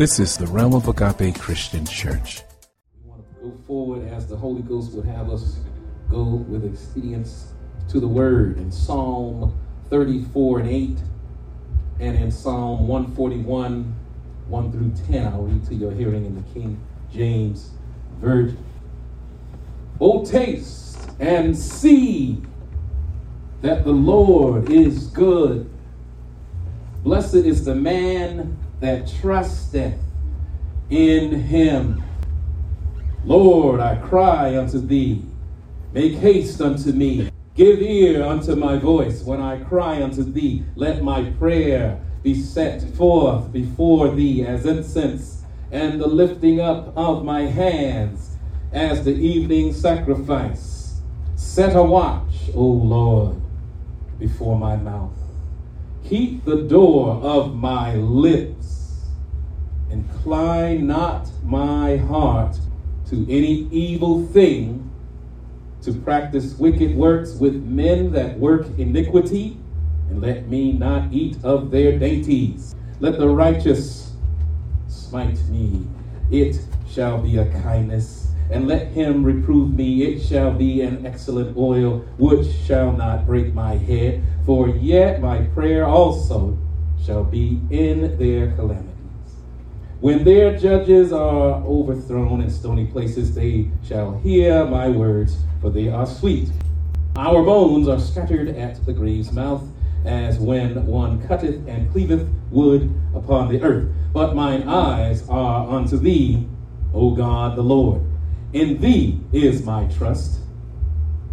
This is the Realm of Agape Christian Church. We want to go forward as the Holy Ghost would have us go with expedience to the Word in Psalm 34 and 8 and in Psalm 141, 1 through 10. I'll read to your hearing in the King James Version. Oh, taste and see that the Lord is good. Blessed is the man that trusteth in him. Lord, I cry unto thee. Make haste unto me. Give ear unto my voice when I cry unto thee. Let my prayer be set forth before thee as incense, and the lifting up of my hands as the evening sacrifice. Set a watch, O Lord, before my mouth. Keep the door of my lips. Incline not my heart to any evil thing to practice wicked works with men that work iniquity, and let me not eat of their dainties. Let the righteous smite me, it shall be a kindness. And let him reprove me, it shall be an excellent oil, which shall not break my head. For yet my prayer also shall be in their calamities. When their judges are overthrown in stony places, they shall hear my words, for they are sweet. Our bones are scattered at the grave's mouth, as when one cutteth and cleaveth wood upon the earth. But mine eyes are unto thee, O God the Lord. In thee is my trust.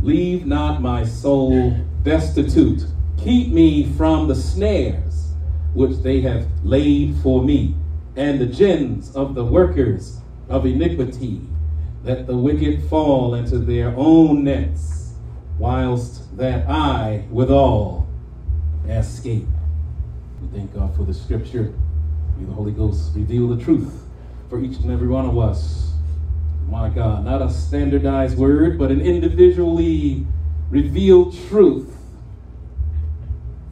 Leave not my soul destitute. Keep me from the snares which they have laid for me, and the gins of the workers of iniquity. Let the wicked fall into their own nets, whilst that I withal escape. We thank God for the scripture. May the Holy Ghost reveal the truth for each and every one of us. My God, not a standardized word, but an individually revealed truth.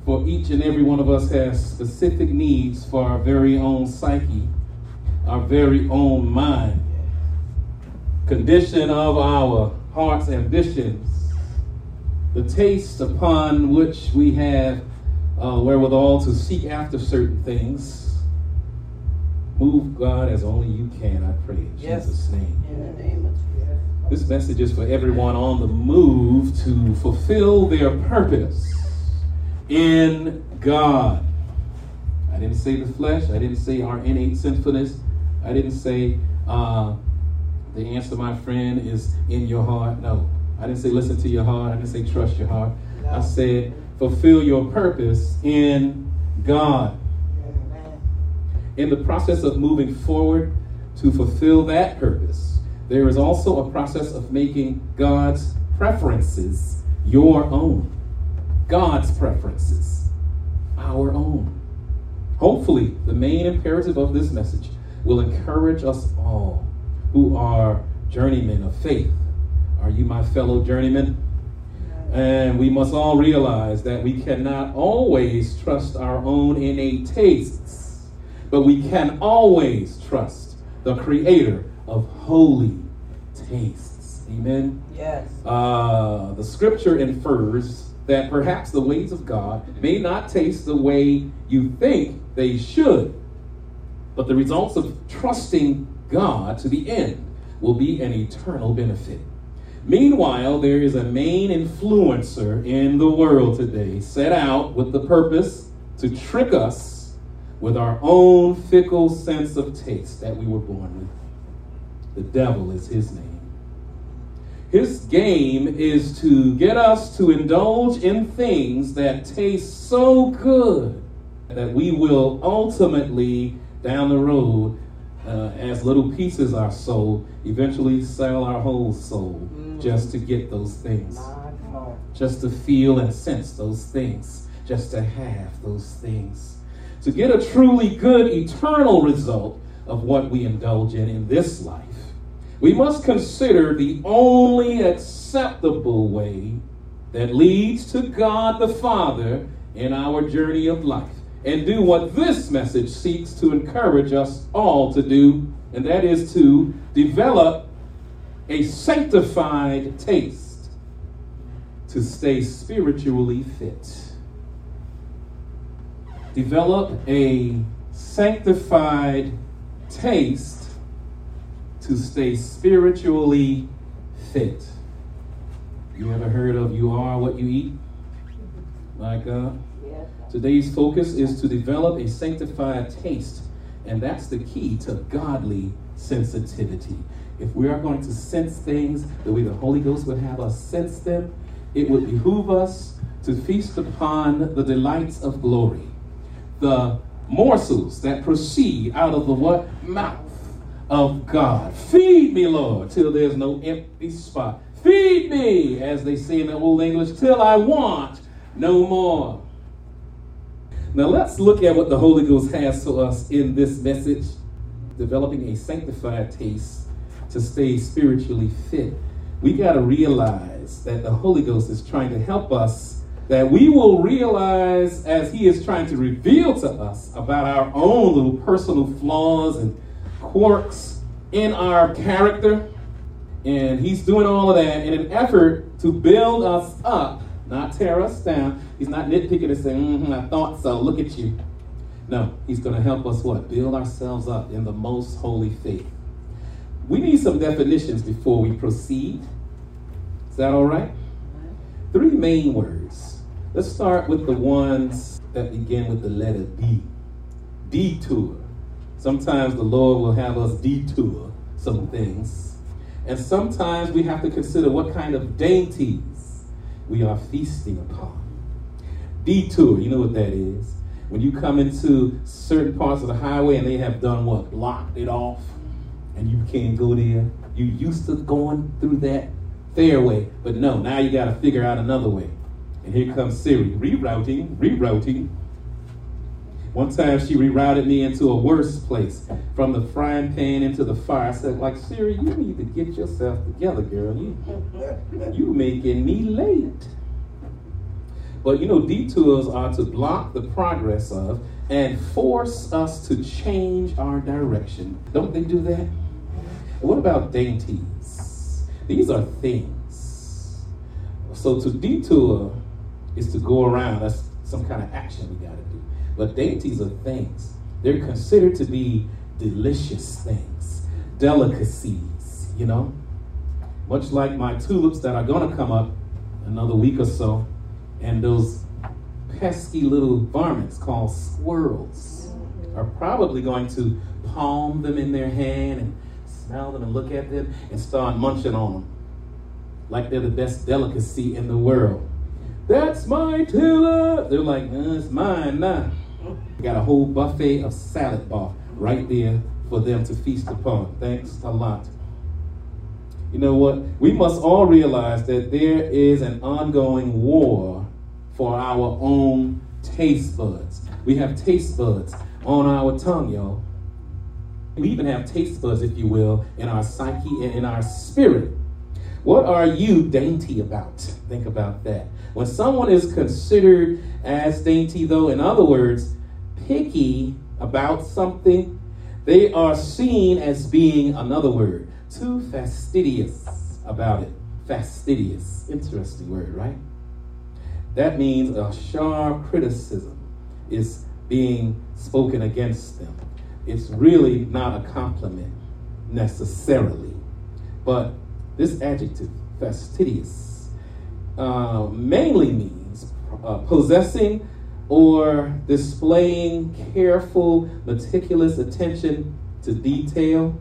For each and every one of us has specific needs for our very own psyche, our very own mind, condition of our heart's ambitions, the taste upon which we have uh, wherewithal to seek after certain things. Move God as only you can, I pray. In Yes. Jesus' name. In the name of Jesus. This message is for everyone on the move to fulfill their purpose in God. I didn't say the flesh. I didn't say our innate sinfulness. I didn't say uh, the answer, my friend, is in your heart. No. I didn't say listen to your heart. I didn't say trust your heart. I said fulfill your purpose in God. Amen. In the process of moving forward to fulfill that purpose, there is also a process of making God's preferences your own. God's preferences, our own. Hopefully, the main imperative of this message will encourage us all who are journeymen of faith. Are you my fellow journeymen? And we must all realize that we cannot always trust our own innate tastes, but we can always trust the creator of holy tastes. Amen. Yes. Uh, the scripture infers that perhaps the ways of God may not taste the way you think they should, but the results of trusting God to the end will be an eternal benefit. Meanwhile, there is a main influencer in the world today set out with the purpose to trick us with our own fickle sense of taste that we were born with. The devil is his name. His game is to get us to indulge in things that taste so good that we will ultimately, down the road, uh, as little pieces are sold, eventually sell our whole soul just to get those things, just to feel and sense those things, just to have those things. To get a truly good eternal result of what we indulge in in this life, we must consider the only acceptable way that leads to God the Father in our journey of life. and do what this message seeks to encourage us all to do, and that is to develop a sanctified taste to stay spiritually fit. Develop a sanctified taste to stay spiritually fit. You ever heard of you are what you eat? Like. Yes. Today's focus is to develop a sanctified taste, and that's the key to godly sensitivity. If we are going to sense things the way the Holy Ghost would have us sense them, it would behoove us to feast upon the delights of glory, the morsels that proceed out of the what mouth of God. Feed me, Lord, till there's no empty spot. Feed me, as they say in the Old English, till I want no more. Now let's look at what the Holy Ghost has for us in this message developing a sanctified taste to stay spiritually fit. We got to realize that the Holy Ghost is trying to help us, that we will realize as He is trying to reveal to us about our own little personal flaws and quirks in our character. And He's doing all of that in an effort to build us up, not tear us down. He's not nitpicking and saying, mm-hmm, I thought so, look at you. No, he's going to help us what? Build ourselves up in the most holy faith. We need some definitions before we proceed. Is that all right? Three main words. Let's start with the ones that begin with the letter D. Detour. Sometimes the Lord will have us detour some things. And sometimes we have to consider what kind of dainties we are feasting upon. Detour, you know what that is when you come into certain parts of the highway and they have done what? Blocked it off and you can't go there. You used to going through that fairway, but no, now you got to figure out another way. And here comes Siri, rerouting, rerouting. One time she rerouted me into a worse place, from the frying pan into the fire. I said, like, Siri, you need to get yourself together, girl. You, you making me late. But you know, detours are to block the progress of and force us to change our direction. Don't they do that? What about dainties? These are things. So to detour is to go around. That's some kind of action we got to do. But dainties are things. They're considered to be delicious things, delicacies, you know? Much like my tulips that are going to come up another week or so and those pesky little varmints called squirrels are probably going to palm them in their hand and smell them and look at them and start munching on them like they're the best delicacy in the world. That's my tulip. They're like, uh, it's mine now. Got a whole buffet of salad bar right there for them to feast upon. Thanks a lot. You know what? We must all realize that there is an ongoing war for our own taste buds. We have taste buds on our tongue, y'all. We even have taste buds, if you will, in our psyche and in our spirit. What are you dainty about? Think about that. When someone is considered as dainty, though, in other words, picky about something, they are seen as being, another word, too fastidious about it. Fastidious. Interesting word, right? That means a sharp criticism is being spoken against them. It's really not a compliment necessarily. But this adjective, fastidious, uh, mainly means uh, possessing or displaying careful, meticulous attention to detail.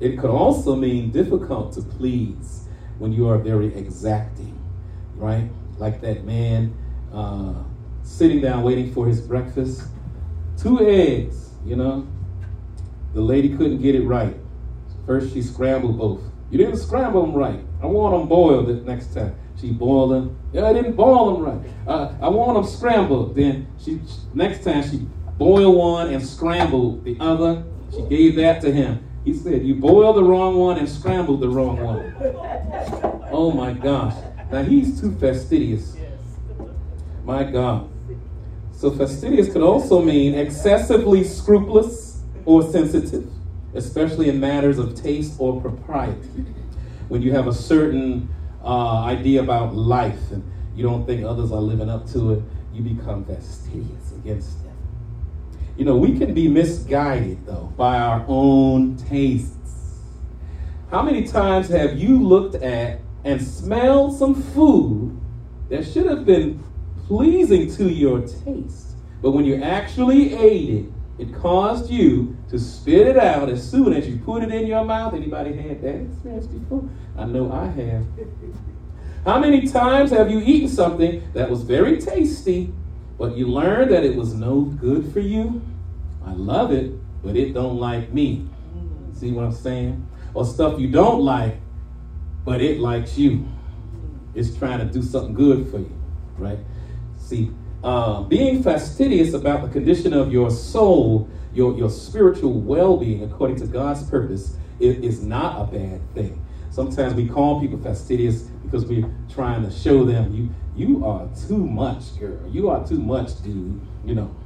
It could also mean difficult to please when you are very exacting, right? like that man uh, sitting down waiting for his breakfast. Two eggs, you know. The lady couldn't get it right. First, she scrambled both. You didn't scramble them right. I want them boiled next time. She boiled them. Yeah, I didn't boil them right. Uh, I want them scrambled. Then she next time she boiled one and scrambled the other. She gave that to him. He said, "You boiled the wrong one and scrambled the wrong one." Oh my gosh! Now he's too fastidious. My God. So fastidious could also mean excessively scrupulous or sensitive, especially in matters of taste or propriety. When you have a certain uh, idea about life and you don't think others are living up to it, you become fastidious against them. You know, we can be misguided though by our own tastes. How many times have you looked at and smelled some food that should have been pleasing to your taste, but when you actually ate it, it caused you to spit it out as soon as you put it in your mouth. Anybody had that experience before? I know I have. How many times have you eaten something that was very tasty, but you learned that it was no good for you? I love it, but it don't like me. See what I'm saying? Or stuff you don't like, but it likes you. It's trying to do something good for you, right? See, uh, being fastidious about the condition of your soul, your, your spiritual well being according to God's purpose, is, is not a bad thing. Sometimes we call people fastidious because we're trying to show them you you are too much, girl. You are too much, dude. You know.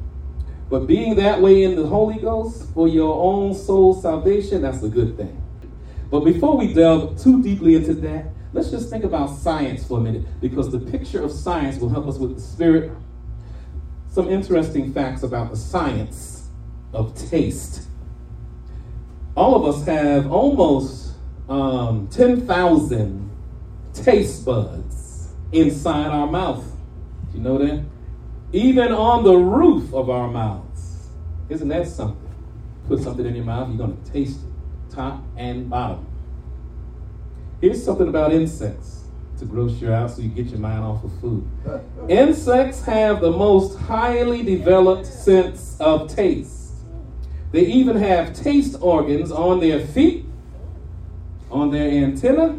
But being that way in the Holy Ghost for your own soul salvation, that's a good thing. But before we delve too deeply into that, let's just think about science for a minute because the picture of science will help us with the spirit. Some interesting facts about the science of taste. All of us have almost um, 10,000 taste buds inside our mouth. You know that? Even on the roof of our mouths. Isn't that something? Put something in your mouth, you're going to taste it, top and bottom. Here's something about insects to gross you out so you get your mind off of food. Insects have the most highly developed sense of taste. They even have taste organs on their feet, on their antenna,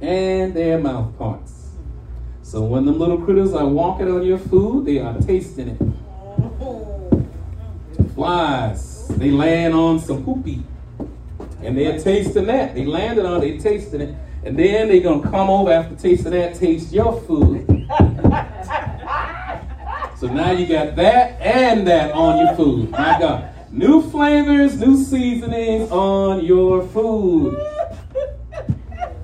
and their mouth parts. So when the little critters are walking on your food, they are tasting it. Flies, they land on some poopy. And they're tasting that. They landed on it, they tasting it. And then they're gonna come over after tasting that, taste your food. so now you got that and that on your food. My God. New flavors, new seasonings on your food.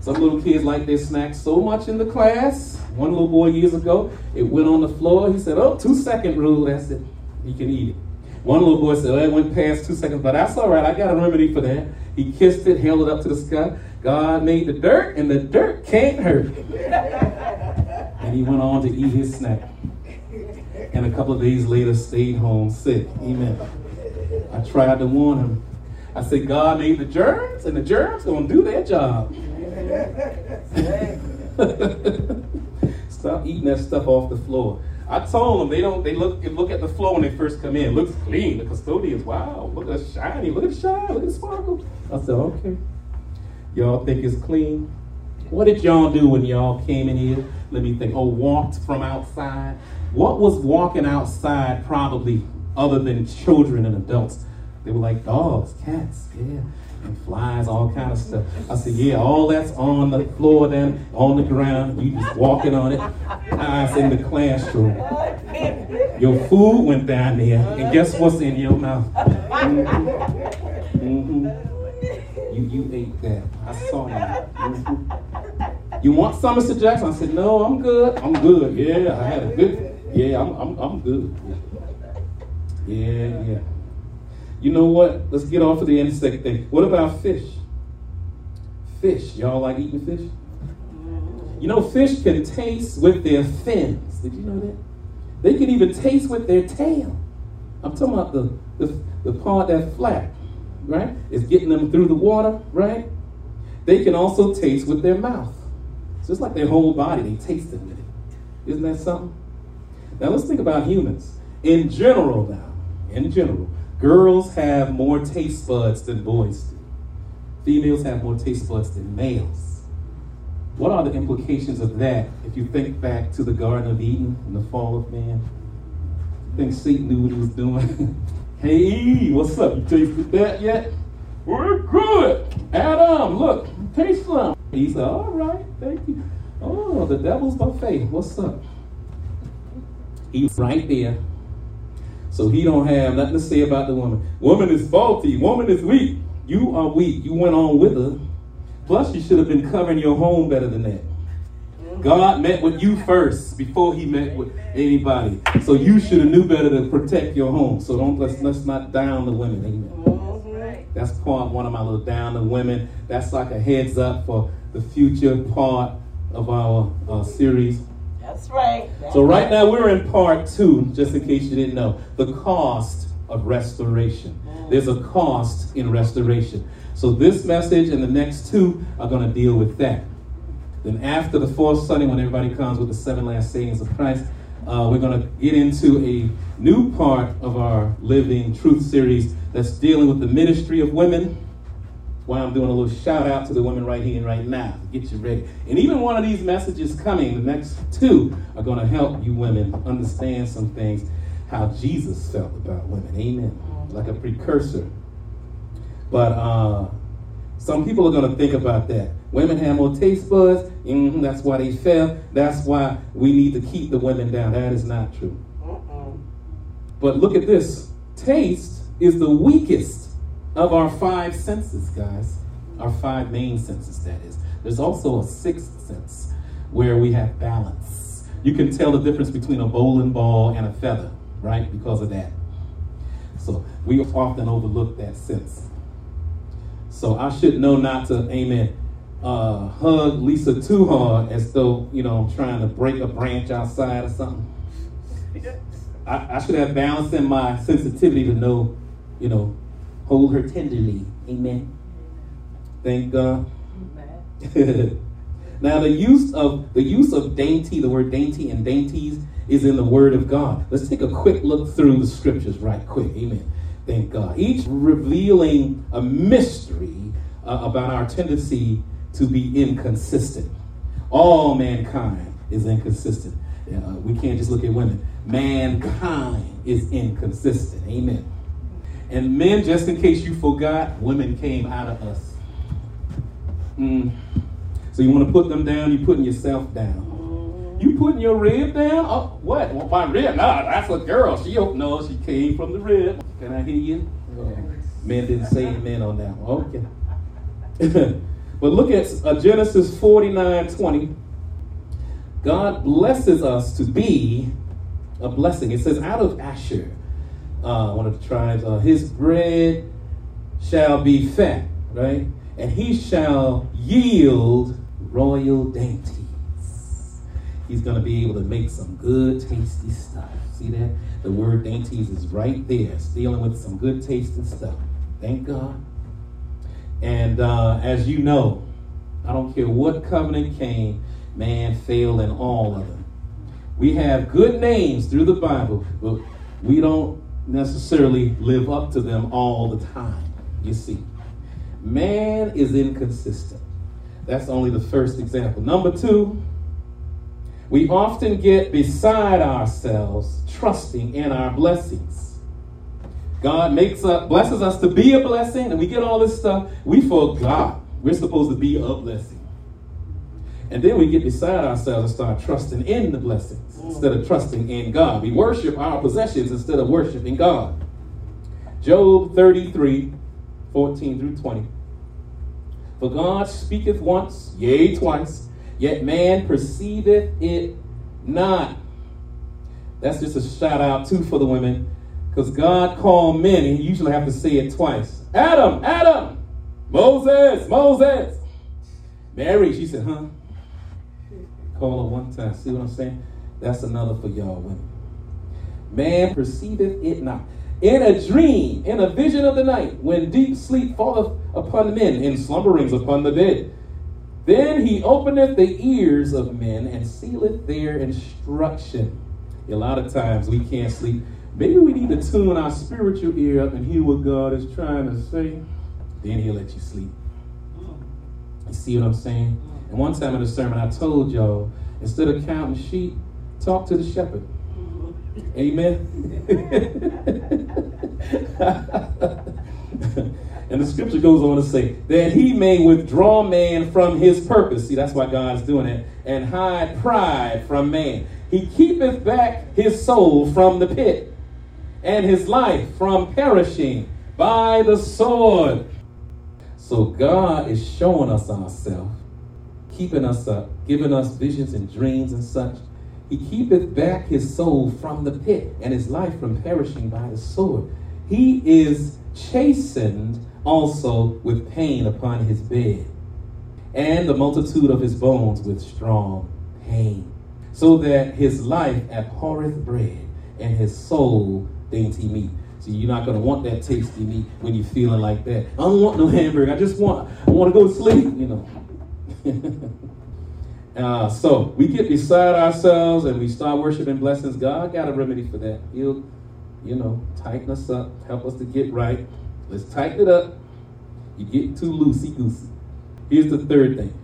Some little kids like their snacks so much in the class. One little boy years ago, it went on the floor. He said, Oh, two second rule, that's it. He can eat it. One little boy said, oh, it went past two seconds, but that's all right. I got a remedy for that. He kissed it, held it up to the sky. God made the dirt, and the dirt can't hurt. and he went on to eat his snack. And a couple of days later, stayed home sick. Amen. I tried to warn him. I said, God made the germs, and the germs gonna do their job. Stop eating that stuff off the floor. I told them they don't. They look look at the floor when they first come in. It looks clean. The custodians, wow, look at the shiny. Look at the shine. Look at the sparkle. I said, okay. Y'all think it's clean? What did y'all do when y'all came in here? Let me think. Oh, walked from outside. What was walking outside probably other than children and adults? They were like dogs, cats, yeah and flies, all kind of stuff. I said, yeah, all that's on the floor then, on the ground. You just walking on it. Was in the classroom. Your food went down there, and guess what's in your mouth? Mm-hmm. Mm-hmm. You, you ate that. I saw that. Mm-hmm. You want some, Mr. Jackson? I said, no, I'm good. I'm good. Yeah, I had a good, yeah, I'm, I'm, I'm good. Yeah, yeah. You know what? Let's get off of the insect thing. What about fish? Fish. Y'all like eating fish? You know, fish can taste with their fins. Did you know that? They can even taste with their tail. I'm talking about the, the, the part that's flat, right? It's getting them through the water, right? They can also taste with their mouth. So it's like their whole body, they taste it with it. Isn't that something? Now let's think about humans. In general now, in general, Girls have more taste buds than boys do. Females have more taste buds than males. What are the implications of that if you think back to the Garden of Eden and the fall of man? You think Satan knew what he was doing? hey, what's up? You tasted that yet? We're good. Adam, look, taste some. He said, all right, thank you. Oh, the devil's buffet. What's up? He's right there So he don't have nothing to say about the woman. Woman is faulty. Woman is weak. You are weak. You went on with her. Plus, you should have been covering your home better than that. God met with you first before he met with anybody. So you should have knew better to protect your home. So don't let's let's not down the women. Amen. That's part one of my little down the women. That's like a heads up for the future part of our uh, series. That's right. That's So right now we're in part two, just in case you didn't know, the cost of restoration. There's a cost in restoration. So this message and the next two are going to deal with that. Then after the fourth Sunday, when everybody comes with the seven last sayings of Christ, uh, we're going to get into a new part of our Living Truth series that's dealing with the ministry of women. Why I'm doing a little shout out to the women right here and right now get you ready. And even one of these messages coming, the next two, are going to help you women understand some things, how Jesus felt about women. Amen. Like a precursor. But uh, some people are going to think about that. Women have more taste buds. hmm that's why they fail. That's why we need to keep the women down. That is not true. Mm-mm. But look at this taste is the weakest of our five senses, guys. Our five main senses, that is. There's also a sixth sense where we have balance. You can tell the difference between a bowling ball and a feather, right? Because of that. So we often overlook that sense. So I should know not to, amen, uh, hug Lisa too hard as though, you know, I'm trying to break a branch outside or something. I, I should have balanced in my sensitivity to know, you know, hold her tenderly. Amen. Thank God. now the use of the use of dainty, the word dainty and dainties is in the word of God. Let's take a quick look through the scriptures right quick. Amen. Thank God. Each revealing a mystery uh, about our tendency to be inconsistent. All mankind is inconsistent. Uh, we can't just look at women. Mankind is inconsistent. Amen. And men, just in case you forgot, women came out of us. Mm. So you want to put them down, you're putting yourself down. You putting your rib down? Oh, what? Well, my rib? No, that's a girl. She no, she came from the rib. Can I hear you? Men didn't say amen on that one. Okay. but look at uh, Genesis 49 20. God blesses us to be a blessing. It says, out of Asher, uh, one of the tribes, uh, his bread shall be fat, right? And he shall yield royal dainties. He's going to be able to make some good, tasty stuff. See that? The word dainties is right there. It's dealing with some good tasting stuff. Thank God. And uh, as you know, I don't care what covenant came, man failed in all of them. We have good names through the Bible, but we don't necessarily live up to them all the time. You see, man is inconsistent. That's only the first example. Number two, we often get beside ourselves, trusting in our blessings. God makes us, blesses us to be a blessing, and we get all this stuff. We forgot we're supposed to be a blessing. And then we get beside ourselves and start trusting in the blessings instead of trusting in God. We worship our possessions instead of worshiping God. Job 33, 14 through 20. For God speaketh once, yea, twice, yet man perceiveth it not. That's just a shout out too for the women, because God called men, and you usually have to say it twice. Adam, Adam, Moses, Moses. Mary, she said, huh? Call her one time. See what I'm saying? That's another for y'all women. Man perceiveth it not. In a dream, in a vision of the night, when deep sleep falleth upon men, in slumberings upon the bed. Then he openeth the ears of men and sealeth their instruction. A lot of times we can't sleep. Maybe we need to tune our spiritual ear up and hear what God is trying to say. Then he'll let you sleep. You see what I'm saying? And one time in a sermon, I told y'all, instead of counting sheep, talk to the shepherd. Amen. and the scripture goes on to say that he may withdraw man from his purpose. See, that's why God's doing it. And hide pride from man. He keepeth back his soul from the pit and his life from perishing by the sword. So God is showing us ourselves, keeping us up, giving us visions and dreams and such. He keepeth back his soul from the pit and his life from perishing by the sword. He is chastened also with pain upon his bed, and the multitude of his bones with strong pain, so that his life abhorreth bread, and his soul dainty meat. So you're not gonna want that tasty meat when you're feeling like that. I don't want no hamburger. I just want I want to go to sleep. You know. uh, so we get beside ourselves and we start worshiping blessings. God got a remedy for that. He'll, you know, tighten us up, help us to get right. Let's tighten it up. You get too loosey goosey. Here's the third thing.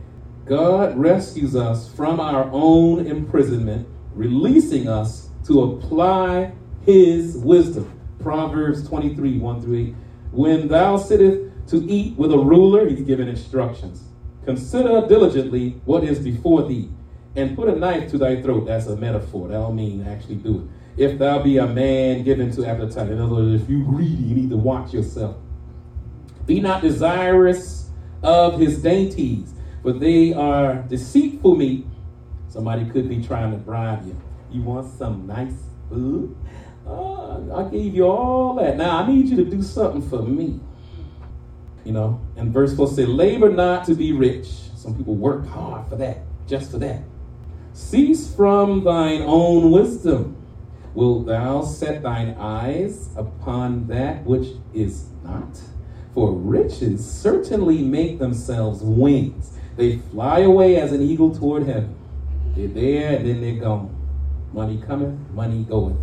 God rescues us from our own imprisonment, releasing us to apply his wisdom. Proverbs 23, 1 through 8. When thou sittest to eat with a ruler, he's giving instructions. Consider diligently what is before thee, and put a knife to thy throat. That's a metaphor. That don't mean actually do it. If thou be a man given to appetite, in other words, if you greedy, you need to watch yourself. Be not desirous of his dainties, for they are deceitful meat. Somebody could be trying to bribe you. You want some nice food? Oh, I gave you all that. Now I need you to do something for me. You know, and verse 4 say, Labor not to be rich. Some people work hard for that, just for that. Cease from thine own wisdom. Wilt thou set thine eyes upon that which is not? For riches certainly make themselves wings. They fly away as an eagle toward heaven. They're there and then they're gone. Money cometh, money goeth.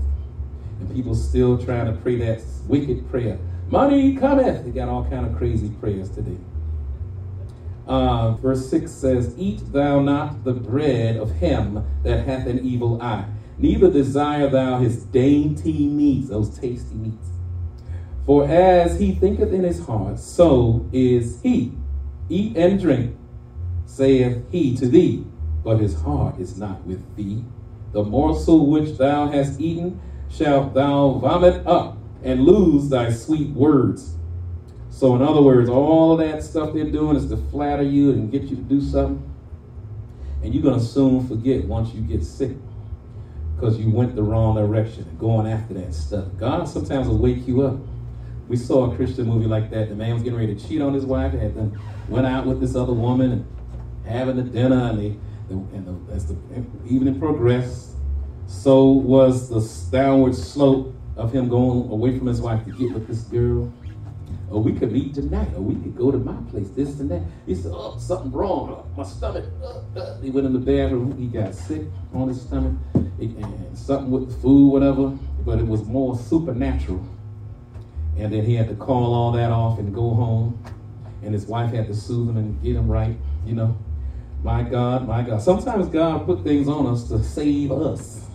And people still trying to pray that wicked prayer. Money cometh. They got all kind of crazy prayers today. Uh, verse 6 says, Eat thou not the bread of him that hath an evil eye, neither desire thou his dainty meats, those tasty meats. For as he thinketh in his heart, so is he. Eat and drink, saith he to thee, but his heart is not with thee. The morsel which thou hast eaten shalt thou vomit up and lose thy sweet words. So, in other words, all of that stuff they're doing is to flatter you and get you to do something. And you're going to soon forget once you get sick because you went the wrong direction and going after that stuff. God sometimes will wake you up. We saw a Christian movie like that. The man was getting ready to cheat on his wife and then went out with this other woman and having a dinner and they and the, as the evening progressed, so was the downward slope of him going away from his wife to get with this girl. Or we could meet tonight, or we could go to my place, this and that. He said, Oh, something wrong. Oh, my stomach. Uh, uh. He went in the bathroom. He got sick on his stomach. and something with the food, whatever. But it was more supernatural. And then he had to call all that off and go home. And his wife had to soothe him and get him right, you know. My God, my God. Sometimes God put things on us to save us.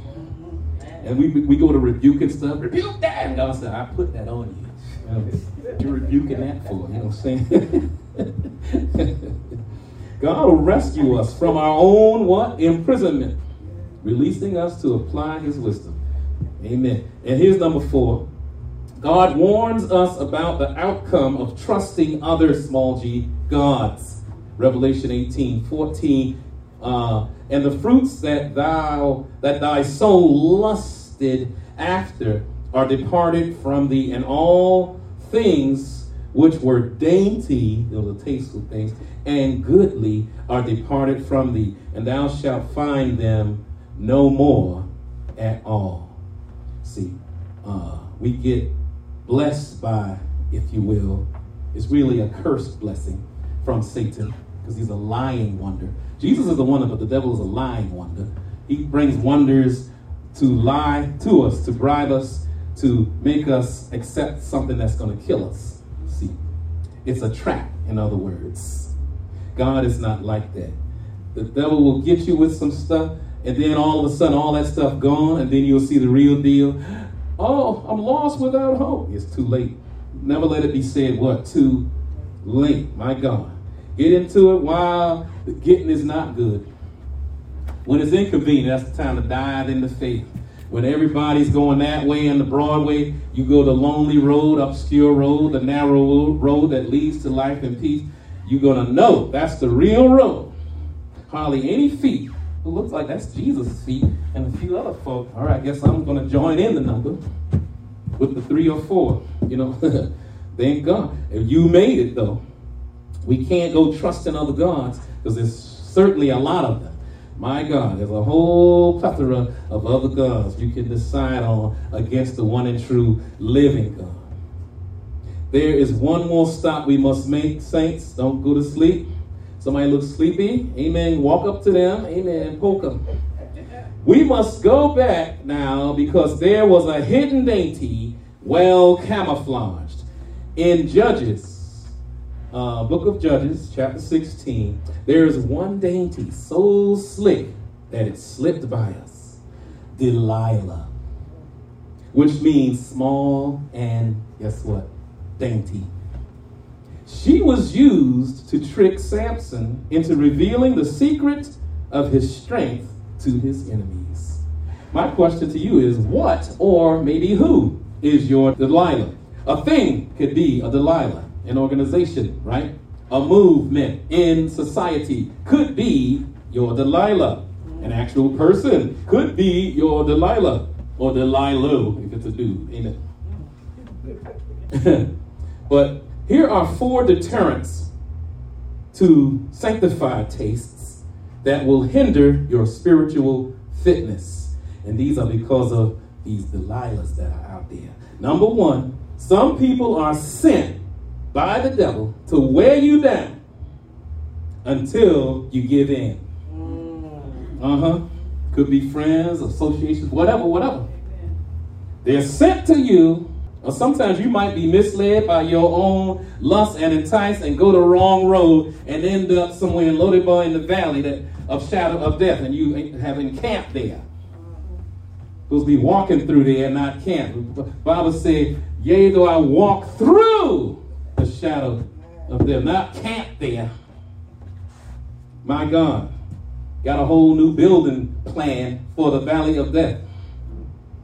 And we, we go to rebuke and stuff. Rebuke that. And God said, I put that on you. you're rebuking that for. You know what I'm saying? God will rescue us from our own what? Imprisonment. Releasing us to apply his wisdom. Amen. And here's number four. God warns us about the outcome of trusting other small g gods. Revelation 18, 14. Uh, and the fruits that thou that thy soul lusted after are departed from thee, and all things which were dainty, those are tasteful things, and goodly are departed from thee, and thou shalt find them no more at all. See, uh, we get blessed by, if you will, it's really a cursed blessing from Satan because he's a lying wonder. Jesus is a wonder, but the devil is a lying wonder. He brings wonders to lie to us, to bribe us, to make us accept something that's going to kill us. See, it's a trap, in other words. God is not like that. The devil will get you with some stuff, and then all of a sudden, all that stuff gone, and then you'll see the real deal. Oh, I'm lost without hope. It's too late. Never let it be said, what? Too late. My God. Get into it while the getting is not good. When it's inconvenient, that's the time to dive into faith. When everybody's going that way in the Broadway, you go the lonely road, obscure road, the narrow road that leads to life and peace. You're gonna know that's the real road. Hardly any feet. It looks like that's Jesus' feet and a few other folk. All right, I guess I'm gonna join in the number with the three or four. You know, thank God. If you made it though, we can't go trusting other gods because there's certainly a lot of them. My God, there's a whole plethora of other gods you can decide on against the one and true living God. There is one more stop we must make, saints. Don't go to sleep. Somebody looks sleepy. Amen. Walk up to them. Amen. Poke them. We must go back now because there was a hidden dainty well camouflaged in Judges uh, book of Judges, chapter 16, there is one dainty so slick that it slipped by us Delilah, which means small and guess what? Dainty. She was used to trick Samson into revealing the secret of his strength to his enemies. My question to you is what or maybe who is your Delilah? A thing could be a Delilah an organization, right? A movement in society could be your Delilah. An actual person could be your Delilah or Delilah if it's a dude, ain't it? but here are four deterrents to sanctified tastes that will hinder your spiritual fitness. And these are because of these Delilahs that are out there. Number one, some people are sent by the devil to wear you down until you give in. Mm. Uh huh. Could be friends, associations, whatever, whatever. They're sent to you, or sometimes you might be misled by your own lust and entice and go the wrong road and end up somewhere in Lodebar in the valley that of shadow of death, and you have encamped there. Supposed to be walking through there, not camp. Bible said, "Yea, though I walk through shadow of them. not camp there. My God, got a whole new building plan for the valley of death.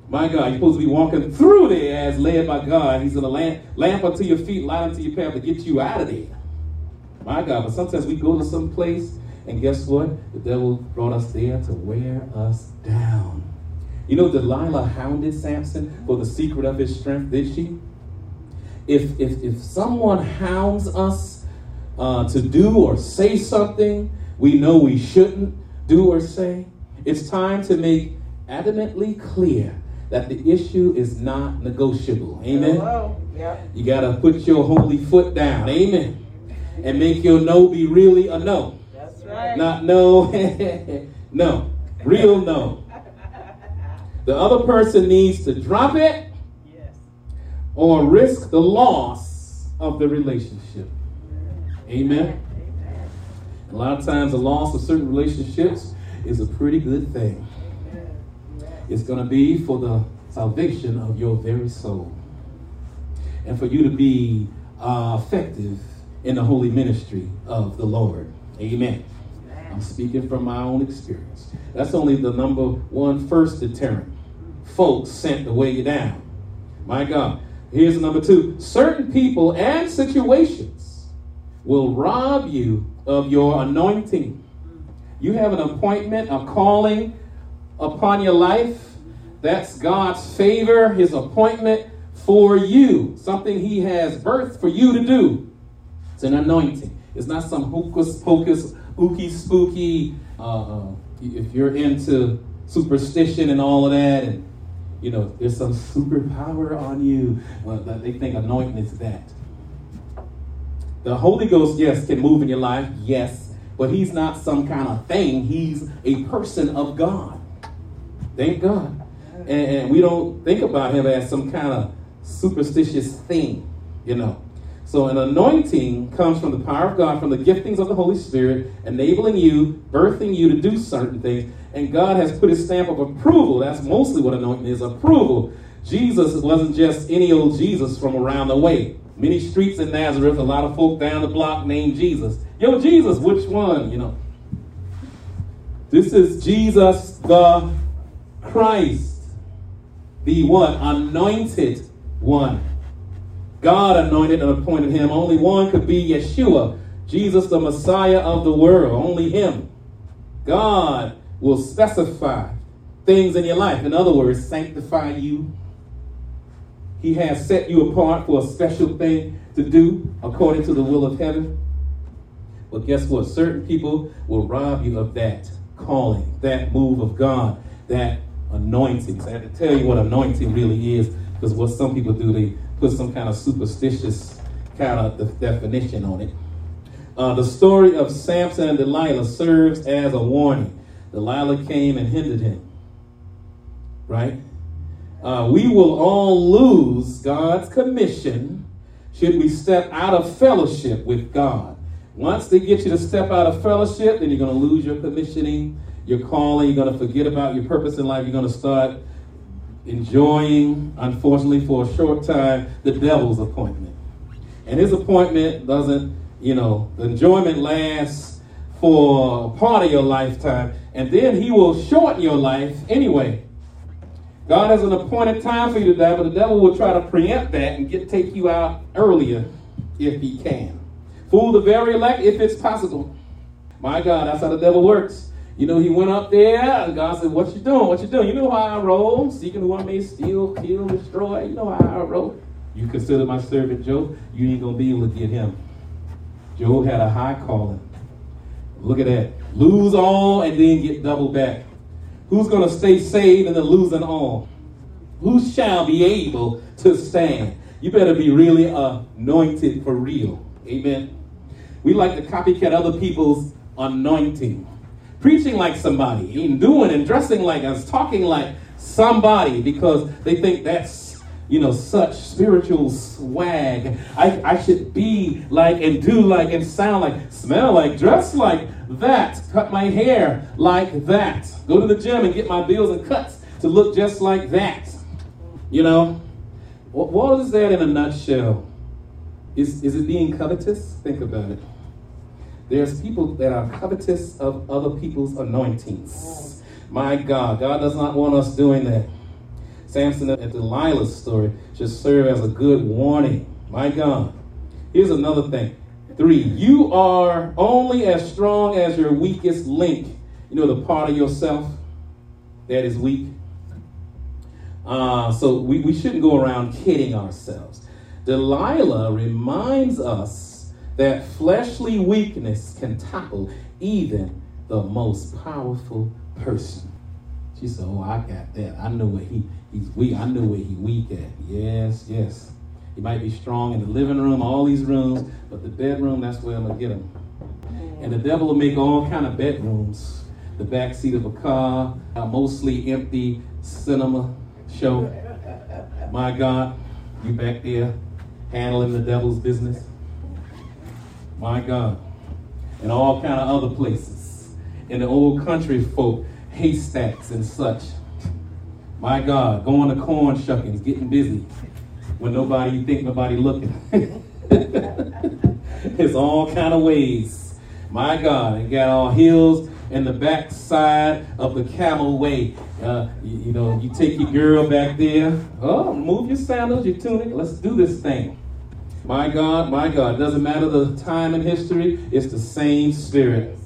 My God, you're supposed to be walking through there as led by God. He's going to lamp, lamp unto your feet, light unto your path to get you out of there. My God, but sometimes we go to some place, and guess what? The devil brought us there to wear us down. You know, Delilah hounded Samson for the secret of his strength, did she? If, if, if someone hounds us uh, to do or say something we know we shouldn't do or say, it's time to make adamantly clear that the issue is not negotiable. Amen. Yeah. You got to put your holy foot down. Amen. And make your no be really a no. That's right. Not no, no. Real no. The other person needs to drop it or risk the loss of the relationship. Amen. A lot of times, the loss of certain relationships is a pretty good thing. It's going to be for the salvation of your very soul and for you to be uh, effective in the holy ministry of the Lord. Amen. I'm speaking from my own experience. That's only the number one first deterrent. Folks sent to weigh you down. My God. Here's number two certain people and situations will rob you of your anointing. You have an appointment, a calling upon your life. That's God's favor, His appointment for you. Something He has birthed for you to do. It's an anointing. It's not some hocus pocus, ooky spooky. Uh, uh, if you're into superstition and all of that, and you know, there's some superpower on you. Uh, well, they think anointing is that. The Holy Ghost, yes, can move in your life, yes, but He's not some kind of thing. He's a person of God. Thank God. And, and we don't think about Him as some kind of superstitious thing, you know. So, an anointing comes from the power of God, from the giftings of the Holy Spirit, enabling you, birthing you to do certain things and God has put his stamp of approval. That's mostly what anointing is approval. Jesus wasn't just any old Jesus from around the way. Many streets in Nazareth, a lot of folk down the block named Jesus. Yo, Jesus, which one? You know. This is Jesus the Christ. the what? Anointed one. God anointed and appointed him. Only one could be Yeshua, Jesus, the Messiah of the world. Only him. God will specify things in your life. In other words, sanctify you. He has set you apart for a special thing to do according to the will of heaven. But guess what? Certain people will rob you of that calling, that move of God, that anointing. So I have to tell you what anointing really is, because what some people do, they put some kind of superstitious kind of definition on it. Uh, the story of Samson and Delilah serves as a warning. Delilah came and hindered him. Right? Uh, we will all lose God's commission should we step out of fellowship with God. Once they get you to step out of fellowship, then you're going to lose your commissioning, your calling. You're going to forget about your purpose in life. You're going to start enjoying, unfortunately, for a short time, the devil's appointment. And his appointment doesn't, you know, the enjoyment lasts for part of your lifetime, and then he will shorten your life anyway. God has an appointed time for you to die, but the devil will try to preempt that and get take you out earlier if he can. Fool the very elect if it's possible. My God, that's how the devil works. You know, he went up there and God said, What you doing? What you doing? You know how I roll, seeking who I may steal, kill, destroy. You know how I roll. You consider my servant Job, you ain't gonna be able to get him. Job had a high calling. Look at that. Lose all and then get double back. Who's going to stay saved and then losing all? Who shall be able to stand? You better be really anointed for real. Amen. We like to copycat other people's anointing. Preaching like somebody, and doing and dressing like us, talking like somebody because they think that's, you know, such spiritual swag. I, I should be like and do like and sound like, smell like, dress like that, cut my hair like that, go to the gym and get my bills and cuts to look just like that. You know, what, what is that in a nutshell? Is, is it being covetous? Think about it. There's people that are covetous of other people's anointings. My God, God does not want us doing that. Samson and Delilah's story should serve as a good warning. My God. Here's another thing Three, you are only as strong as your weakest link. You know, the part of yourself that is weak. Uh, so we, we shouldn't go around kidding ourselves. Delilah reminds us that fleshly weakness can topple even the most powerful person. She said, Oh, I got that. I know where he, he's weak. I know where he weak at. Yes, yes. He might be strong in the living room, all these rooms, but the bedroom, that's where I'm gonna get him. Mm. And the devil will make all kind of bedrooms. The back seat of a car, a mostly empty cinema show. My God, you back there handling the devil's business. My God. And all kind of other places. In the old country folk, haystacks and such. My God, going to corn shuckings, getting busy when nobody think nobody looking. it's all kind of ways. My God, it got all hills and the backside of the camel way. Uh, you, you, know, you take your girl back there. Oh, move your sandals, your tunic. Let's do this thing. My God, my God. Doesn't matter the time in history, it's the same spirit.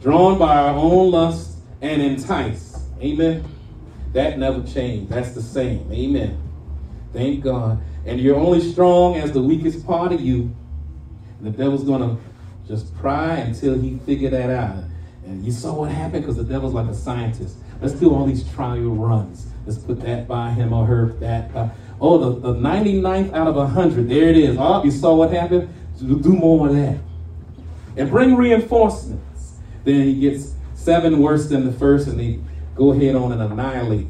Drawn by our own lust and entice. Amen. That never changed. That's the same. Amen. Thank God. And you're only strong as the weakest part of you. And the devil's going to just pry until he figure that out. And you saw what happened because the devil's like a scientist. Let's do all these trial runs. Let's put that by him or her, that by. Oh, the, the 99th out of 100. There it is. Oh, you saw what happened? Do more of that. And bring reinforcements. Then he gets seven worse than the first, and they go ahead on and annihilate.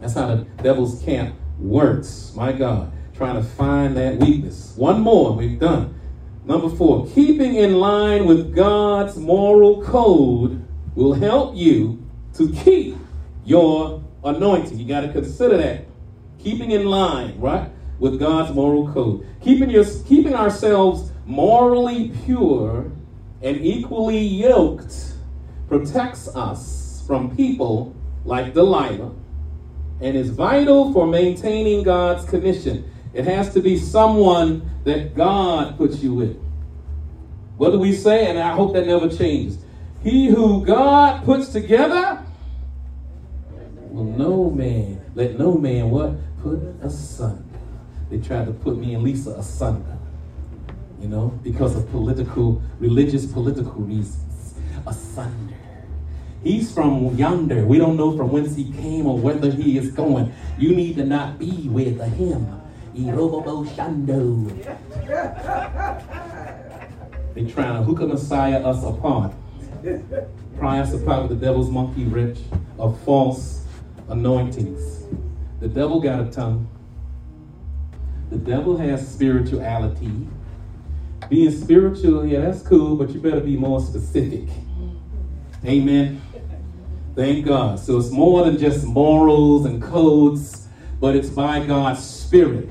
That's how the devil's camp works. My God, trying to find that weakness. One more, we've done. Number four, keeping in line with God's moral code will help you to keep your anointing. You got to consider that. Keeping in line, right, with God's moral code. Keeping your keeping ourselves morally pure and equally yoked protects us from people like Delilah and is vital for maintaining God's commission. It has to be someone that God puts you with. What do we say? And I hope that never changes. He who God puts together, will no man, let no man what? Put asunder. They tried to put me and Lisa asunder, you know, because of political, religious, political reasons. Asunder. He's from yonder. We don't know from whence he came or whether he is going. You need to not be with him. Irobobo Shando. They trying to hook a Messiah us apart. Pry us apart with the devil's monkey wrench of false anointings. The devil got a tongue. The devil has spirituality. Being spiritual, yeah, that's cool, but you better be more specific. Amen. Thank God. So it's more than just morals and codes, but it's by God's Spirit.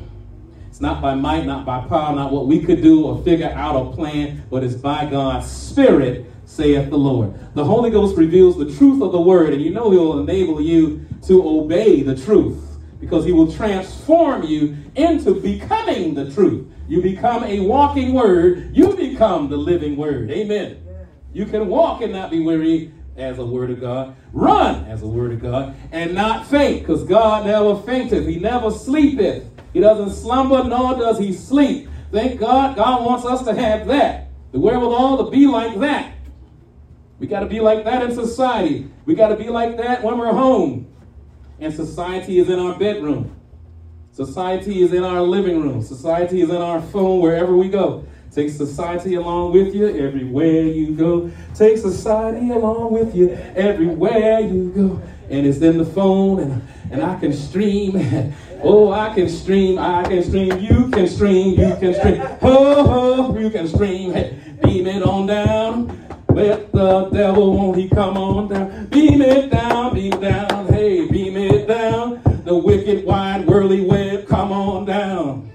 It's not by might, not by power, not what we could do or figure out a plan, but it's by God's Spirit, saith the Lord. The Holy Ghost reveals the truth of the word, and you know He'll enable you to obey the truth because He will transform you into becoming the truth. You become a walking word, you become the living word. Amen. You can walk and not be weary as a word of God, run as a word of God, and not faint, because God never fainteth. He never sleepeth. He doesn't slumber, nor does he sleep. Thank God, God wants us to have that. The wherewithal to be like that. We got to be like that in society. We got to be like that when we're home. And society is in our bedroom. Society is in our living room. Society is in our phone wherever we go. Take society along with you everywhere you go. Take society along with you everywhere you go. And it's in the phone, and, and I can stream. Oh, I can stream, I can stream, you can stream, you can stream. Ho, ho, you can stream. Hey, beam it on down. Let the devil, won't he come on down? Beam it down, beam it down. Hey, beam it down. The wicked, wide, whirly web, come on down.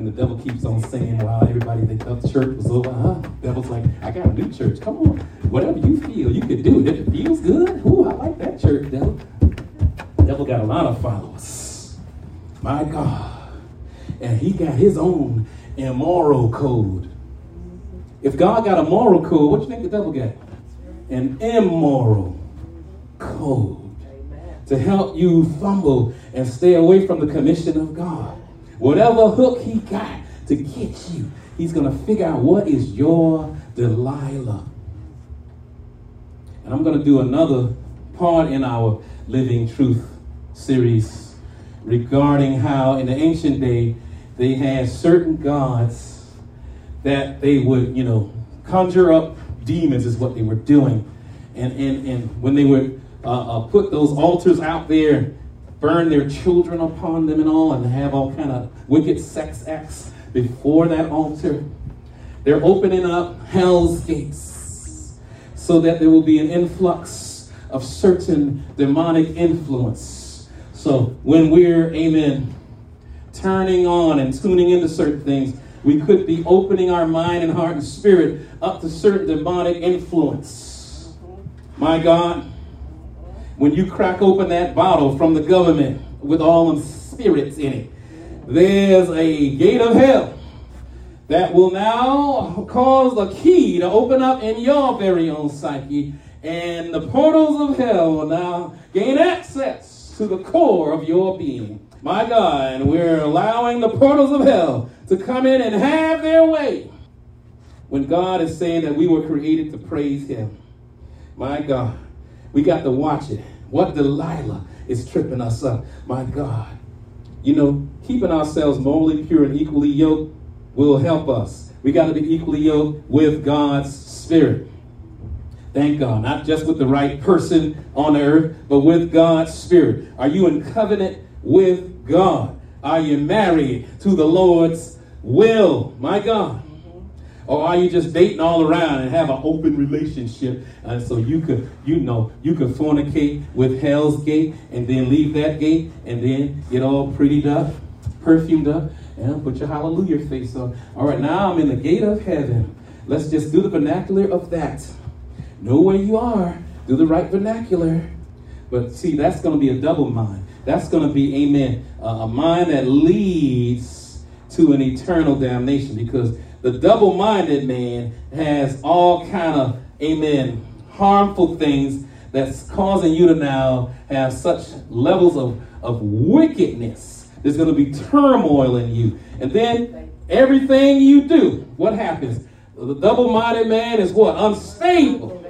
And the devil keeps on saying, while everybody they thought the church was over. Huh? Devil's like, I got a new church. Come on. Whatever you feel, you can do it. If it feels good, ooh, I like that church, devil. Devil got a lot of followers. My God. And he got his own immoral code. If God got a moral code, what you think the devil got? An immoral code to help you fumble and stay away from the commission of God. Whatever hook he got to get you, he's going to figure out what is your Delilah. And I'm going to do another part in our Living Truth series regarding how in the ancient day they had certain gods that they would, you know, conjure up demons is what they were doing. And, and, and when they would uh, uh, put those altars out there burn their children upon them and all and have all kind of wicked sex acts before that altar. They're opening up hell's gates so that there will be an influx of certain demonic influence. So when we're amen turning on and tuning into certain things we could be opening our mind and heart and spirit up to certain demonic influence. My god when you crack open that bottle from the government with all them spirits in it, there's a gate of hell that will now cause a key to open up in your very own psyche, and the portals of hell will now gain access to the core of your being. My God, we're allowing the portals of hell to come in and have their way when God is saying that we were created to praise Him. My God. We got to watch it. What Delilah is tripping us up. My God. You know, keeping ourselves morally pure and equally yoked will help us. We got to be equally yoked with God's Spirit. Thank God. Not just with the right person on earth, but with God's Spirit. Are you in covenant with God? Are you married to the Lord's will? My God. Or are you just dating all around and have an open relationship? And so you could, you know, you could fornicate with Hell's Gate and then leave that gate and then get all prettied up, perfumed up, and put your hallelujah face on. All right, now I'm in the gate of heaven. Let's just do the vernacular of that. Know where you are. Do the right vernacular. But see, that's going to be a double mind. That's going to be, amen, uh, a mind that leads to an eternal damnation because the double-minded man has all kind of, amen, harmful things that's causing you to now have such levels of, of wickedness. There's going to be turmoil in you. And then everything you do, what happens? The double-minded man is what? Unstable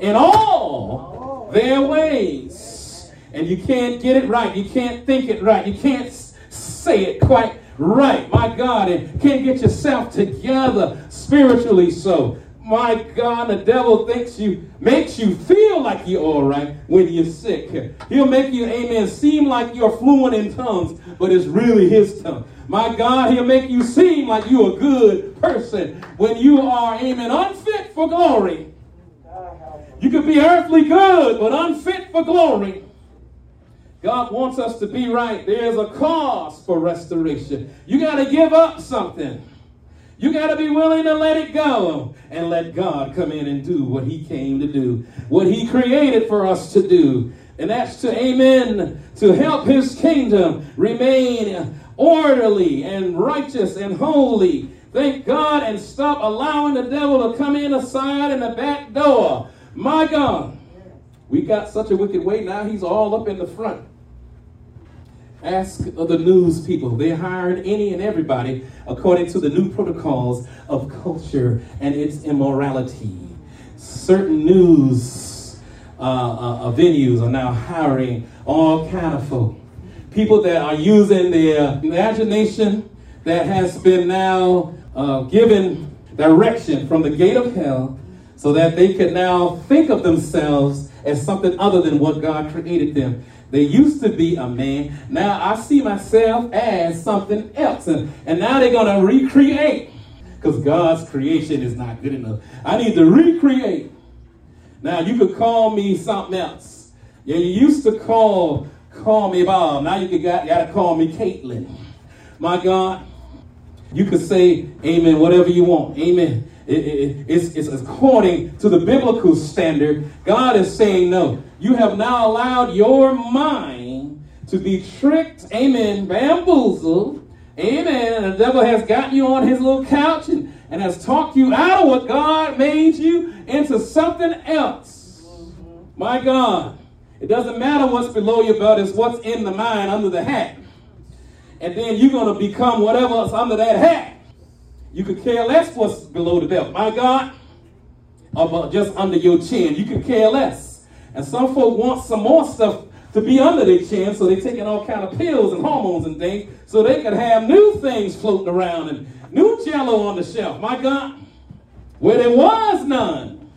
in all their ways. And you can't get it right. You can't think it right. You can't say it quite right. My God, and can't get yourself together spiritually so. My God, the devil thinks you makes you feel like you're all right when you're sick. He'll make you, amen, seem like you're fluent in tongues, but it's really his tongue. My God, he'll make you seem like you're a good person when you are, amen, unfit for glory. You could be earthly good, but unfit for glory. God wants us to be right. There's a cause for restoration. You got to give up something. You got to be willing to let it go and let God come in and do what He came to do, what He created for us to do. And that's to, amen, to help His kingdom remain orderly and righteous and holy. Thank God and stop allowing the devil to come in the side and the back door. My God. We got such a wicked way now, he's all up in the front. Ask the news people. They're hiring any and everybody according to the new protocols of culture and its immorality. Certain news uh, uh, uh, venues are now hiring all kind of folk. People that are using their imagination that has been now uh, given direction from the gate of hell so that they can now think of themselves as something other than what God created them. They used to be a man. Now I see myself as something else. And, and now they're going to recreate because God's creation is not good enough. I need to recreate. Now you could call me something else. Yeah, you used to call call me Bob. Now you could got, got to call me Caitlin. My God, you could say amen, whatever you want. Amen. It, it, it's, it's according to the biblical standard. God is saying no. You have now allowed your mind to be tricked, amen, bamboozled, amen. And the devil has got you on his little couch and, and has talked you out of what God made you into something else. Mm-hmm. My God. It doesn't matter what's below your belt, it's what's in the mind under the hat. And then you're going to become whatever's under that hat. You could care less what's below the belt. My God, or just under your chin. You could care less. And some folk want some more stuff to be under their chin, so they're taking all kind of pills and hormones and things, so they can have new things floating around and new jello on the shelf. My God, where there was none.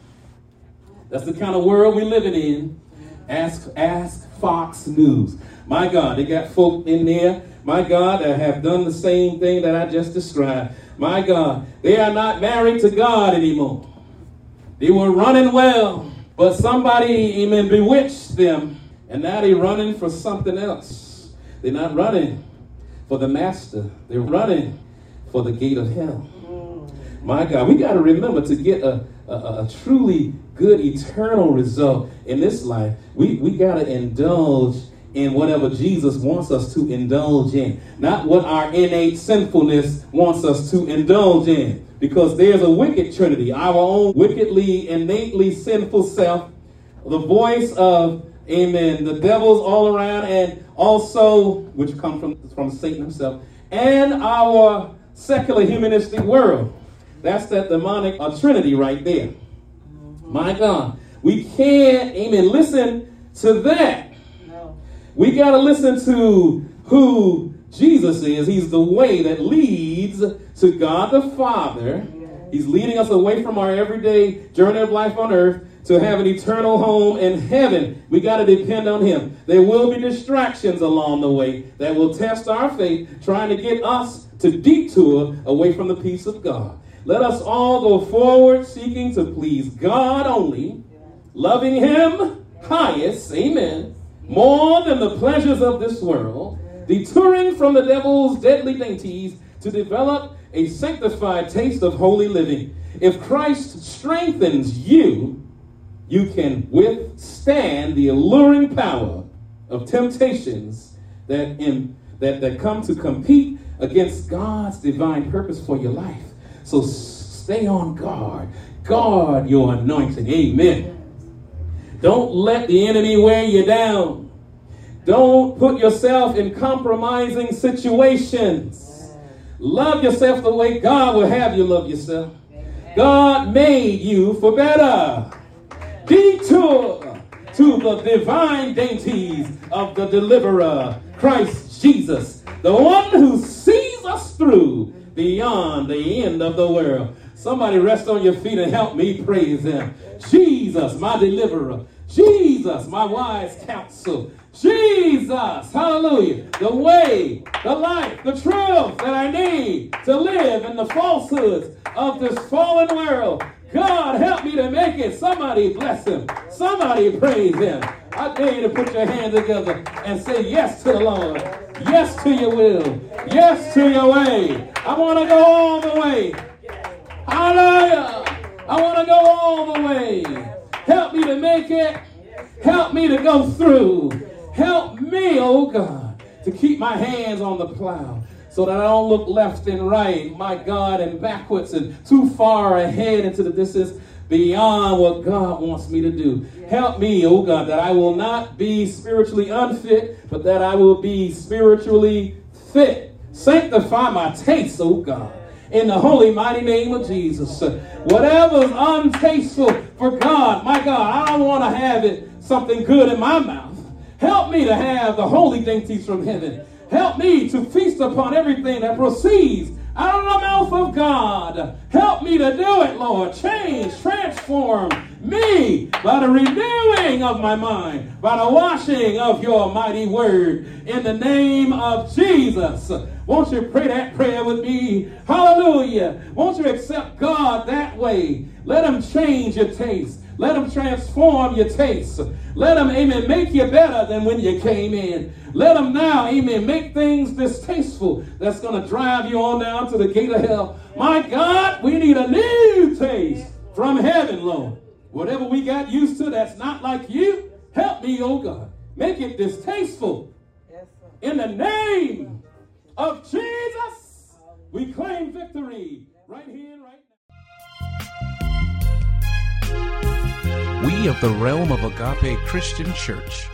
That's the kind of world we're living in. Ask, ask Fox News. My God, they got folk in there, my God, that have done the same thing that I just described. My God, they are not married to God anymore. They were running well, but somebody, amen, bewitched them, and now they're running for something else. They're not running for the master, they're running for the gate of hell. My God, we got to remember to get a, a, a, truly good eternal result in this life, we, we got to indulge in whatever Jesus wants us to indulge in, not what our innate sinfulness wants us to indulge in. Because there's a wicked trinity, our own wickedly, innately sinful self, the voice of, amen, the devils all around, and also, which come from, from Satan himself, and our secular humanistic world. That's that demonic uh, trinity right there. My God. We can't, amen, listen to that we got to listen to who Jesus is. He's the way that leads to God the Father. He's leading us away from our everyday journey of life on earth to have an eternal home in heaven. We got to depend on Him. There will be distractions along the way that will test our faith, trying to get us to detour away from the peace of God. Let us all go forward seeking to please God only, loving Him highest. Amen more than the pleasures of this world, detouring from the devil's deadly dainties to develop a sanctified taste of holy living. If Christ strengthens you, you can withstand the alluring power of temptations that, in, that, that come to compete against God's divine purpose for your life. So stay on guard. Guard your anointing. Amen. Don't let the enemy wear you down. Don't put yourself in compromising situations. Love yourself the way God will have you love yourself. God made you for better. Detour to the divine dainties of the deliverer, Christ Jesus, the one who sees us through beyond the end of the world. Somebody rest on your feet and help me praise him. Jesus, my deliverer. Jesus, my wise counsel. Jesus, hallelujah, the way, the life, the truth that I need to live in the falsehoods of this fallen world. God, help me to make it. Somebody bless him. Somebody praise him. I dare you to put your hands together and say yes to the Lord. Yes to your will. Yes to your way. I want to go all the way. Hallelujah. I want to go all the way. Help me to make it. Help me to go through. Help me, oh God, to keep my hands on the plow so that I don't look left and right, my God, and backwards and too far ahead into the distance beyond what God wants me to do. Help me, oh God, that I will not be spiritually unfit, but that I will be spiritually fit. Sanctify my taste, oh God in the holy mighty name of Jesus. Whatever's untasteful for God, my God, I don't want to have it something good in my mouth. Help me to have the holy dainties from heaven. Help me to feast upon everything that proceeds out of the mouth of God. Help me to do it, Lord. Change, transform me by the renewing of my mind, by the washing of your mighty word. In the name of Jesus. Won't you pray that prayer with me? Hallelujah. Won't you accept God that way? Let him change your taste. Let him transform your taste. Let him, amen, make you better than when you came in. Let him now, amen, make things distasteful that's going to drive you on down to the gate of hell. My God, we need a new taste from heaven, Lord. Whatever we got used to that's not like you, help me, oh God. Make it distasteful. In the name of Jesus, we claim victory right here right now. We of the realm of Agape Christian Church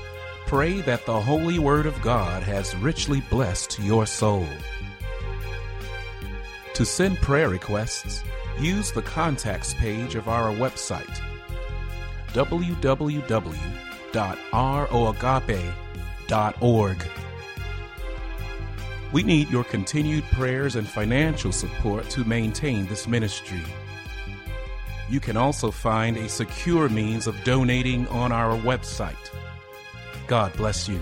pray that the Holy Word of God has richly blessed your soul. To send prayer requests, use the contacts page of our website www.roagape.org. We need your continued prayers and financial support to maintain this ministry. You can also find a secure means of donating on our website. God bless you.